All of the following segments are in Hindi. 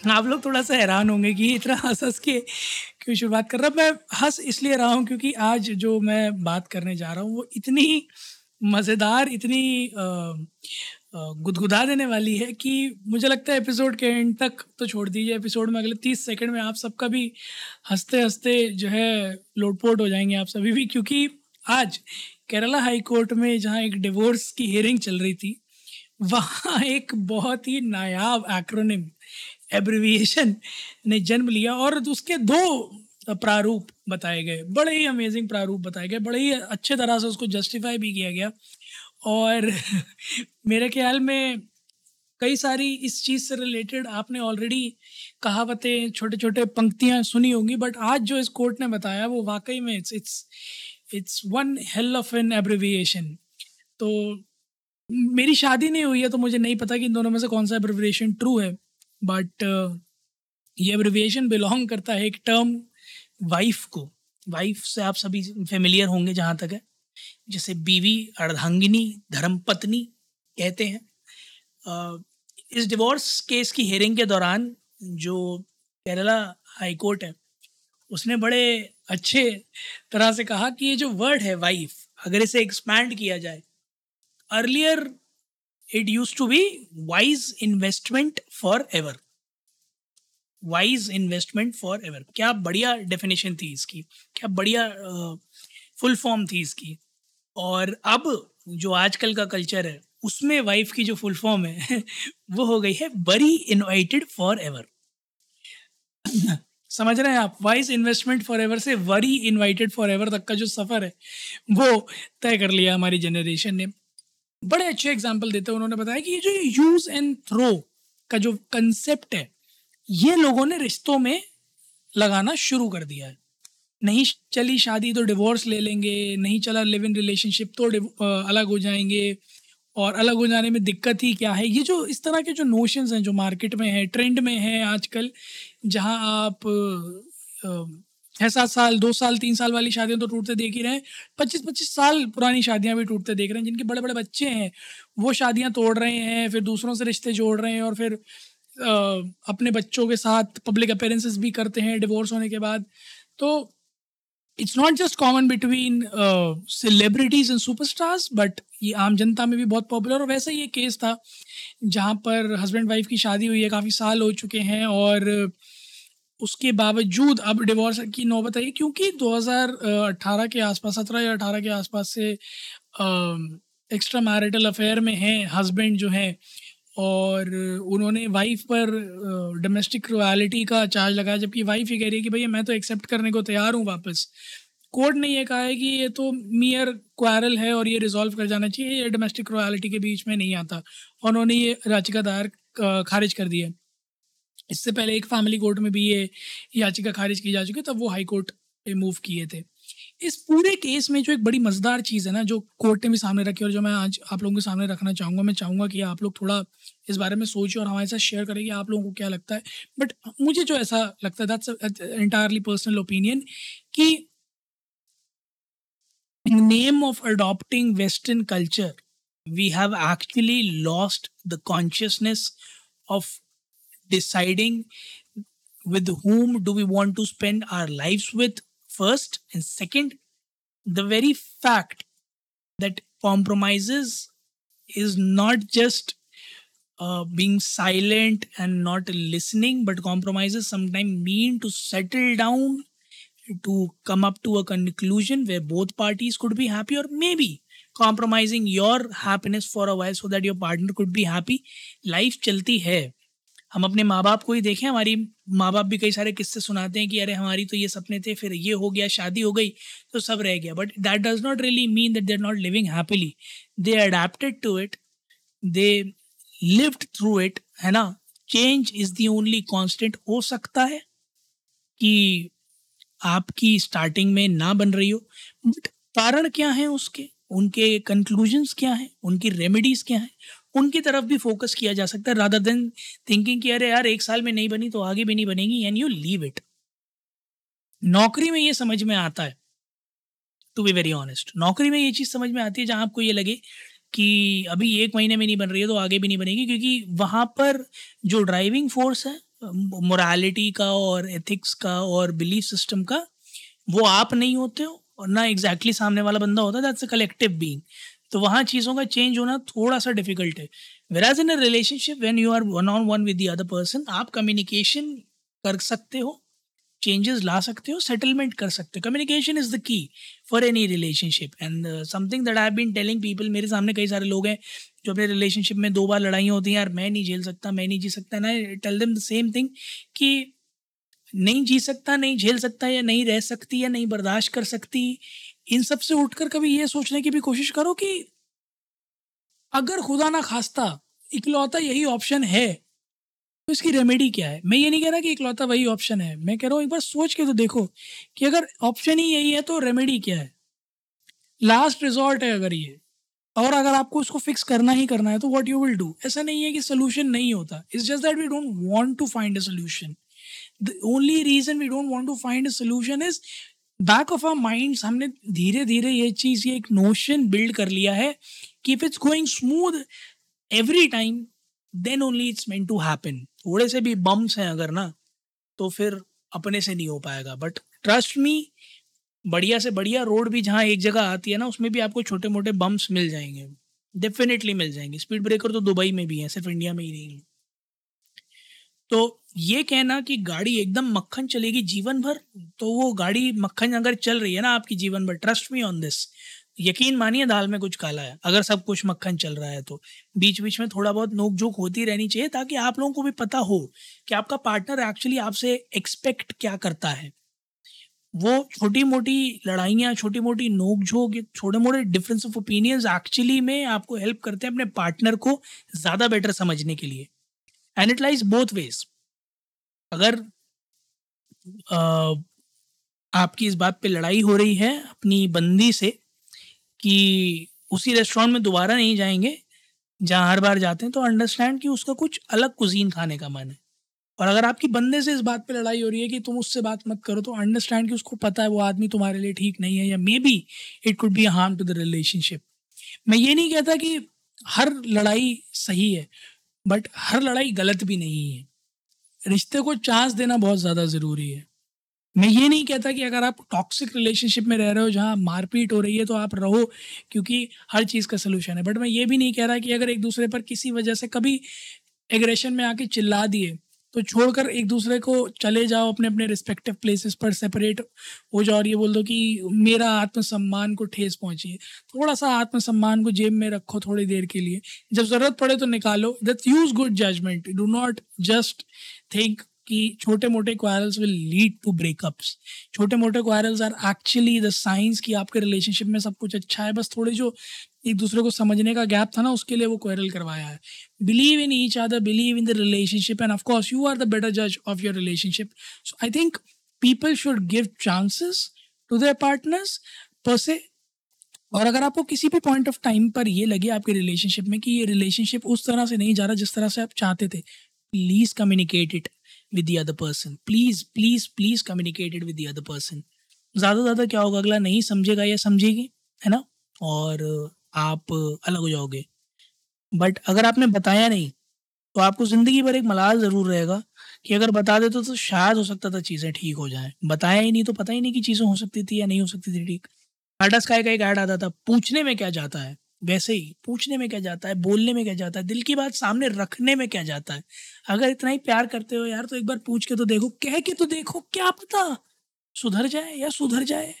आप लोग थोड़ा सा हैरान होंगे कि इतना हंस हंस के क्यों शुरुआत कर रहा मैं हंस इसलिए रहा हूँ क्योंकि आज जो मैं बात करने जा रहा हूँ, वो इतनी मज़ेदार, इतनी गुदगुदा देने वाली है कि मुझे लगता है एपिसोड के एंड तक तो छोड़ दीजिए। एपिसोड में अगले तीस सेकंड में आप सबका भी हँसते हँसते जो है लोटपोट हो जाएँगे आप सभी भी। क्योंकि आज केरला हाई कोर्ट में जहाँ एक डिवोर्स की हियरिंग चल रही थी, वहाँ एक बहुत ही नायाब एक्रोनिम एब्रिविएशन ने जन्म लिया और उसके दो प्रारूप बताए गए। बड़े ही अमेजिंग प्रारूप बताए गए, बड़े ही अच्छे तरह से उसको जस्टिफाई भी किया गया। और मेरे ख्याल में कई सारी इस चीज़ से रिलेटेड आपने ऑलरेडी कहावतें छोटे छोटे पंक्तियाँ सुनी होंगी बट आज जो इस कोर्ट ने बताया, वो वाकई में it's it's it's one hell of an abbreviation तो मेरी शादी नहीं हुई है तो मुझे नहीं पता कि इन दोनों में से कौन सा एब्रिविएशन ट्रू है। बट uh, ये एब्रिविएशन बिलोंग करता है एक टर्म वाइफ को। वाइफ से आप सभी फेमिलियर होंगे जहाँ तक है। जैसे बीवी अर्धांगिनी धर्मपत्नी कहते हैं। इस डिवोर्स केस की हेयरिंग के दौरान जो केरला हाई कोर्ट है उसने बड़े अच्छे तरह से कहा कि ये जो वर्ड है वाइफ अगर इसे एक्सपैंड किया जाए earlier it used to be wise investment forever. Wise investment forever क्या बढ़िया डेफिनेशन थी इसकी। क्या बढ़िया फुल फॉर्म थी इसकी। और अब जो आजकल का कल्चर है, उसमें वाइफ की जो फुल फॉर्म है, वो हो गई है बरी इनवाइटेड फॉर एवर समझ रहे हैं आप? वाइज इन्वेस्टमेंट फॉर एवर से वरी इनवाइटेड फॉर एवर तक का जो सफ़र है, वो तय कर लिया हमारी जनरेशन ने। बड़े अच्छे एग्ज़ाम्पल देते हैं, उन्होंने बताया कि ये जो यूज़ एंड थ्रो का जो कंसेप्ट है, ये लोगों ने रिश्तों में लगाना शुरू कर दिया है। नहीं चली शादी तो डिवोर्स ले लेंगे, नहीं चला लिव इन रिलेशनशिप तो अलग हो जाएँगे, और अलग हो जाने में दिक्कत ही क्या है? ये जो इस तरह के जो नोशंस हैं, जो मार्केट में है ट्रेंड में है आजकल, जहाँ आप छः सात साल दो साल तीन साल वाली शादियाँ तो टूटते देख ही रहे हैं। पच्चीस पच्चीस साल पुरानी शादियाँ भी टूटते देख रहे हैं जिनके बड़े बड़े बच्चे हैं वो शादियाँ तोड़ रहे हैं फिर दूसरों से रिश्ते जोड़ रहे हैं और फिर आ, अपने बच्चों के साथ पब्लिक अपेयरेंसेस भी करते हैं डिवोर्स होने के बाद। तो it's not just common between celebrities and superstars but ये आम जनता में भी बहुत पॉपुलर और वैसा एक केस था जहाँ पर हस्बैंड वाइफ की शादी हुई है काफ़ी साल हो चुके हैं और उसके बावजूद अब डिवोर्स की नौबत आई क्योंकि 2018 के आसपास, सत्रह या अठारह के आसपास से एक्स्ट्रा मैरिटल अफेयर में हैं हस्बैंड जो हैं, और उन्होंने वाइफ पर डोमेस्टिक क्रुअलिटी का चार्ज लगाया, जबकि वाइफ ये कह रही है कि भैया मैं तो एक्सेप्ट करने को तैयार हूँ वापस। कोर्ट ने यह कहा है कि ये तो मियर क्वारल है और ये रिजॉल्व कर जाना चाहिए, ये डोमेस्टिक क्रुअलिटी के बीच में नहीं आता। उन्होंने ये याचिका दायर खारिज कर दिया इससे पहले एक फैमिली कोर्ट में भी ये याचिका खारिज की जा चुकी तब वो हाई कोर्ट पे मूव किए थे। इस पूरे केस में जो एक बड़ी मज़ेदार चीज़ है ना, जो कोर्ट ने भी सामने रखी और जो मैं आज आप लोगों के सामने रखना चाहूँगा, मैं चाहूँगा कि आप लोग थोड़ा इस बारे में सोचिए और हमारे साथ शेयर करें कि आप लोगों को क्या लगता है। बट मुझे जो ऐसा लगता है दैट्स एंटायरली पर्सनल ओपिनियन कि name of adopting western culture we have actually lost the consciousness of deciding with whom do we want to spend our lives with first. And second the very fact that compromises is not just uh, being silent and not listening but compromises sometimes mean to settle down to come up to a conclusion where both parties could be happy or maybe compromising your happiness for a while so that your partner could be happy. Life chalti hai हम अपने माँ बाप को ही देखें, हमारी माँ बाप भी कई सारे किस्से सुनाते हैं कि, अरे, हमारी तो ये सपने थे, फिर ये हो गया, शादी हो गई तो सब रह गया। But that does not really mean that they are not living happily they adapted to it they lived through it है ना? Change is the only constant हो सकता है कि आपकी स्टार्टिंग में ना बन रही हो बट कारण क्या है उसके? उनके कंक्लूजन्स क्या हैं? उनकी रेमेडीज़ क्या हैं? उनकी तरफ़ भी फोकस किया जा सकता है रादर देन थिंकिंग कि अरे यार, एक साल में नहीं बनी तो आगे भी नहीं बनेगी एंड यू लीव इट नौकरी में ये समझ में आता है टू बी वेरी ऑनेस्ट नौकरी में ये चीज़ समझ में आती है जहाँ आपको ये लगे कि अभी एक महीने में नहीं बन रही है तो आगे भी नहीं बनेगी, क्योंकि वहाँ पर जो ड्राइविंग फोर्स है मोरालिटी का और एथिक्स का और बिलीफ सिस्टम का, वो आप नहीं होते हो, और ना एग्जैक्टली exactly सामने वाला बंदा होता है दैट्स अ कलेक्टिव बीइंग तो वहाँ चीज़ों का चेंज होना थोड़ा सा डिफ़िकल्ट है। Whereas in a relationship when you are one on one with the other person आप कम्युनिकेशन कर सकते हो चेंजेस ला सकते हो सेटलमेंट कर सकते हो। Communication is the key for any relationship and something that I been telling people मेरे सामने कई सारे लोग हैं जो अपने रिलेशनशिप में दो बार लड़ाई होती हैं, यार मैं नहीं झेल सकता, मैं नहीं जी सकता। ना tell them the same thing कि नहीं जी सकता, नहीं झेल सकता या नहीं रह सकती या नहीं बर्दाश्त कर सकती इन सबसे उठकर कभी ये सोचने की भी कोशिश करो कि अगर खुदा ना खास्ता, इकलौता यही ऑप्शन है तो इसकी रेमेडी क्या है? मैं ये नहीं कह रहा कि इकलौता वही ऑप्शन है। मैं कह रहा हूँ, एक बार सोच के तो देखो कि अगर ऑप्शन ही यही है तो रेमेडी क्या है? लास्ट रिजॉर्ट है अगर ये। और अगर आपको उसको फिक्स करना ही करना है तो वॉट यू विल डू ऐसा नहीं है कि सोल्यूशन नहीं होता। It's just that we don't want to find a solution the only reason we don't want to find a solution is back of our minds हमने धीरे धीरे ये चीज़, ये एक नोशन बिल्ड कर लिया है कि if it's going smooth every time then only it's meant to happen थोड़े से भी बम्स हैं अगर ना तो फिर अपने से नहीं हो पाएगा। बट ट्रस्ट मी बढ़िया से बढ़िया रोड भी जहाँ एक जगह आती है ना, उसमें भी आपको छोटे मोटे बम्स मिल जाएँगे। डेफिनेटली मिल जाएँगे। स्पीड ब्रेकर तो दुबई में भी है, सिर्फ़ इंडिया में ही नहीं है। तो ये कहना कि गाड़ी एकदम मक्खन चलेगी जीवन भर तो वो गाड़ी मक्खन अगर चल रही है ना आपकी जीवन भर ट्रस्ट मी ऑन दिस यकीन मानिए दाल में कुछ काला है, अगर सब कुछ मक्खन चल रहा है तो। बीच बीच में थोड़ा बहुत नोक झोंक होती रहनी चाहिए ताकि आप लोगों को भी पता हो कि आपका पार्टनर एक्चुअली आपसे एक्सपेक्ट क्या करता है। वो छोटी मोटी लड़ाइयाँ छोटी मोटी नोक झोंक छोटे मोटे डिफरेंस ऑफ़ ओपिनियंस एक्चुअली में आपको हेल्प करते हैं अपने पार्टनर को ज़्यादा बेटर समझने के लिए। And it lies both ways अगर आ, आपकी इस बात पे लड़ाई हो रही है अपनी बंदी से कि उसी रेस्टोरेंट में दोबारा नहीं जाएँगे जहाँ हर बार जाते हैं तो अंडरस्टैंड कि उसका कुछ अलग कुजीन खाने का मन है। और अगर आपकी बंदे से इस बात पे लड़ाई हो रही है कि तुम उससे बात मत करो तो अंडरस्टैंड कि उसको पता है वो आदमी तुम्हारे लिए ठीक नहीं है या maybe it could be harm to the relationship मैं ये नहीं कहता कि हर लड़ाई सही है बट हर लड़ाई गलत भी नहीं है। रिश्ते को चांस देना बहुत ज़्यादा ज़रूरी है। मैं ये नहीं कहता कि अगर आप टॉक्सिक रिलेशनशिप में रह रहे हो, जहाँ मारपीट हो रही है तो आप रहो, क्योंकि हर चीज़ का सलूशन है। बट मैं ये भी नहीं कह रहा कि अगर एक दूसरे पर किसी वजह से कभी एग्रेशन में आके चिल्ला दिए तो छोड़कर एक दूसरे को चले जाओ अपने अपने रिस्पेक्टिव प्लेसेस पर सेपरेट हो जाओ और ये बोल दो कि मेरा आत्मसम्मान को ठेस पहुँची। थोड़ा सा आत्मसम्मान को जेब में रखो थोड़ी देर के लिए। जब ज़रूरत पड़े तो निकालो। That use good judgement do not just think कि छोटे मोटे quarrels will lead to breakups छोटे मोटे quarrels are actually the science कि आपके रिलेशनशिप में सब कुछ अच्छा है। बस थोड़े जो एक दूसरे को समझने का गैप था ना, उसके लिए वो क्वारल करवाया है। Believe in each other believe in the relationship and of course you are the better जज of your relationship so I think people should give chances to their partners पर से और अगर आपको किसी भी पॉइंट ऑफ़ टाइम पर ये लगे आपके रिलेशनशिप में कि ये रिलेशनशिप उस तरह से नहीं जा रहा जिस तरह से आप चाहते थे please communicate it with the other person please please please communicate it with the other person ज़्यादा ज़्यादा क्या होगा, अगला नहीं समझेगा या समझेगी, है ना? और आप अलग हो जाओगे। बट अगर आपने बताया नहीं तो आपको ज़िंदगी भर एक मलाल ज़रूर रहेगा कि अगर बता देते तो, तो शायद हो सकता था चीज़ें ठीक हो जाएँ। बताया ही नहीं तो पता ही नहीं कि चीज़ें हो सकती थी या नहीं हो सकती थी ठीक। टाटा स्काई का एक ऐड आता था पूछने में क्या जाता है? वैसे ही पूछने में क्या जाता है? बोलने में क्या जाता है? दिल की बात सामने रखने में क्या जाता है? अगर इतना ही प्यार करते हो यार तो एक बार पूछ के तो देखो कह के तो देखो क्या पता? सुधर जाए या सुधर जाए।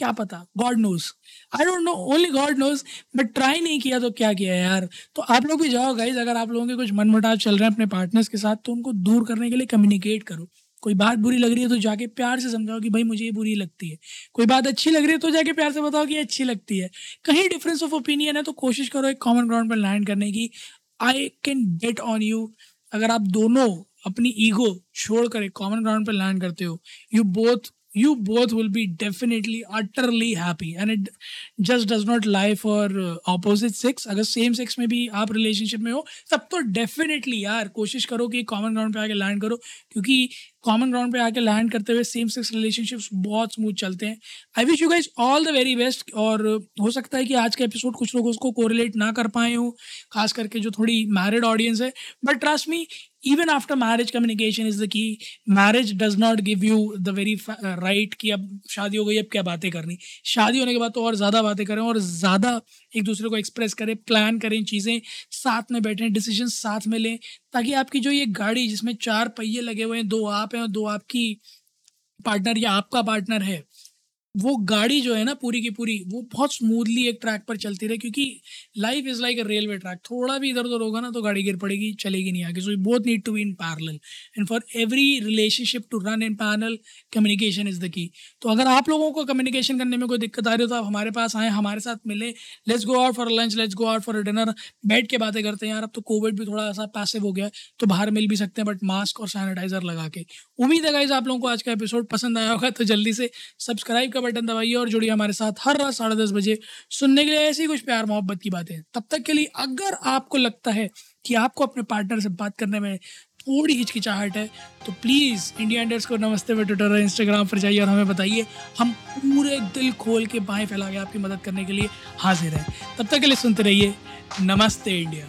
क्या पता? God knows I don't know only God knows but try नहीं किया तो क्या किया यार? तो आप लोग भी जाओ गाइज़ अगर आप लोगों के कुछ मनमुटाव चल रहे हैं अपने पार्टनर्स के साथ तो उनको दूर करने के लिए कम्युनिकेट करो। कोई बात बुरी लग रही है तो जाके प्यार से समझाओ कि भाई मुझे ये बुरी लगती है। कोई बात अच्छी लग रही है तो जाके प्यार से बताओ कि अच्छी लगती है। कहीं डिफरेंस ऑफ़ ओपिनियन है तो कोशिश करो एक कॉमन ग्राउंड पर लैंड करने की। I can get on you अगर आप दोनों अपनी ईगो छोड़कर एक कॉमन ग्राउंड पर लैंड करते हो you both you both will be definitely utterly happy and it just does not lie for uh, opposite sex अगर same sex में भी आप relationship में हो तब तो definitely यार कोशिश करो कि common ground पे आके land करो क्योंकि कॉमन ग्राउंड पे आके लैंड करते हुए सेम सेक्स रिलेशनशिप्स बहुत स्मूथ चलते हैं। I wish you guys all the very best और हो सकता है कि आज का एपिसोड कुछ लोग उसको कोरिलेट ना कर पाए हो, खास करके जो थोड़ी मैरिड ऑडियंस है। But trust me even after marriage communication is the key marriage does not give you the very right कि अब शादी हो गई, अब क्या बातें करनी। शादी होने के बाद तो और ज़्यादा बातें करें और ज़्यादा एक दूसरे को एक्सप्रेस करें प्लान करें चीज़ें, साथ में बैठें डिसीज़न साथ में लें। ताकि आपकी जो ये गाड़ी जिसमें चार पहिए लगे हुए हैं, दो आप हैं और दो आपकी पार्टनर या आपका पार्टनर है वो गाड़ी जो है ना पूरी की पूरी, वो बहुत स्मूथली एक ट्रैक पर चलती रहे, क्योंकि life is like a railway track थोड़ा भी इधर उधर होगा ना तो गाड़ी गिर पड़ेगी, चलेगी नहीं आगे. So both need to be in parallel and for every relationship to run in panel communication is the key तो अगर आप लोगों को कम्युनिकेशन करने में कोई दिक्कत आ रही हो तो आप हमारे पास आएँ, हमारे साथ मिले. Let's go out for lunch let's go out for dinner बैठ के बातें करते हैं यार, अब तो कोविड भी थोड़ा सा पैसिव हो गया तो बाहर मिल भी सकते हैं बट मास्क और सैनिटाइजर लगा के. उम्मीद है गाइज़ आप लोगों को आज का एपिसोड पसंद आया होगा तो जल्दी से सब्सक्राइब का बटन दबाइए और जुड़िए हमारे साथ हर रात साढ़े दस बजे सुनने के लिए ऐसी कुछ प्यार मोहब्बत की बातें। तब तक के लिए अगर आपको लगता है कि आपको अपने पार्टनर से बात करने में थोड़ी हिचकिचाहट है तो प्लीज़ इंडिया इंडर्स को नमस्ते में ट्विटर और इंस्टाग्राम पर जाइए और हमें बताइए, हम पूरे दिल खोल के बाएँ फैला के आपकी मदद करने के लिए हाजिर हैं। तब तक के लिए सुनते रहिए, नमस्ते इंडिया।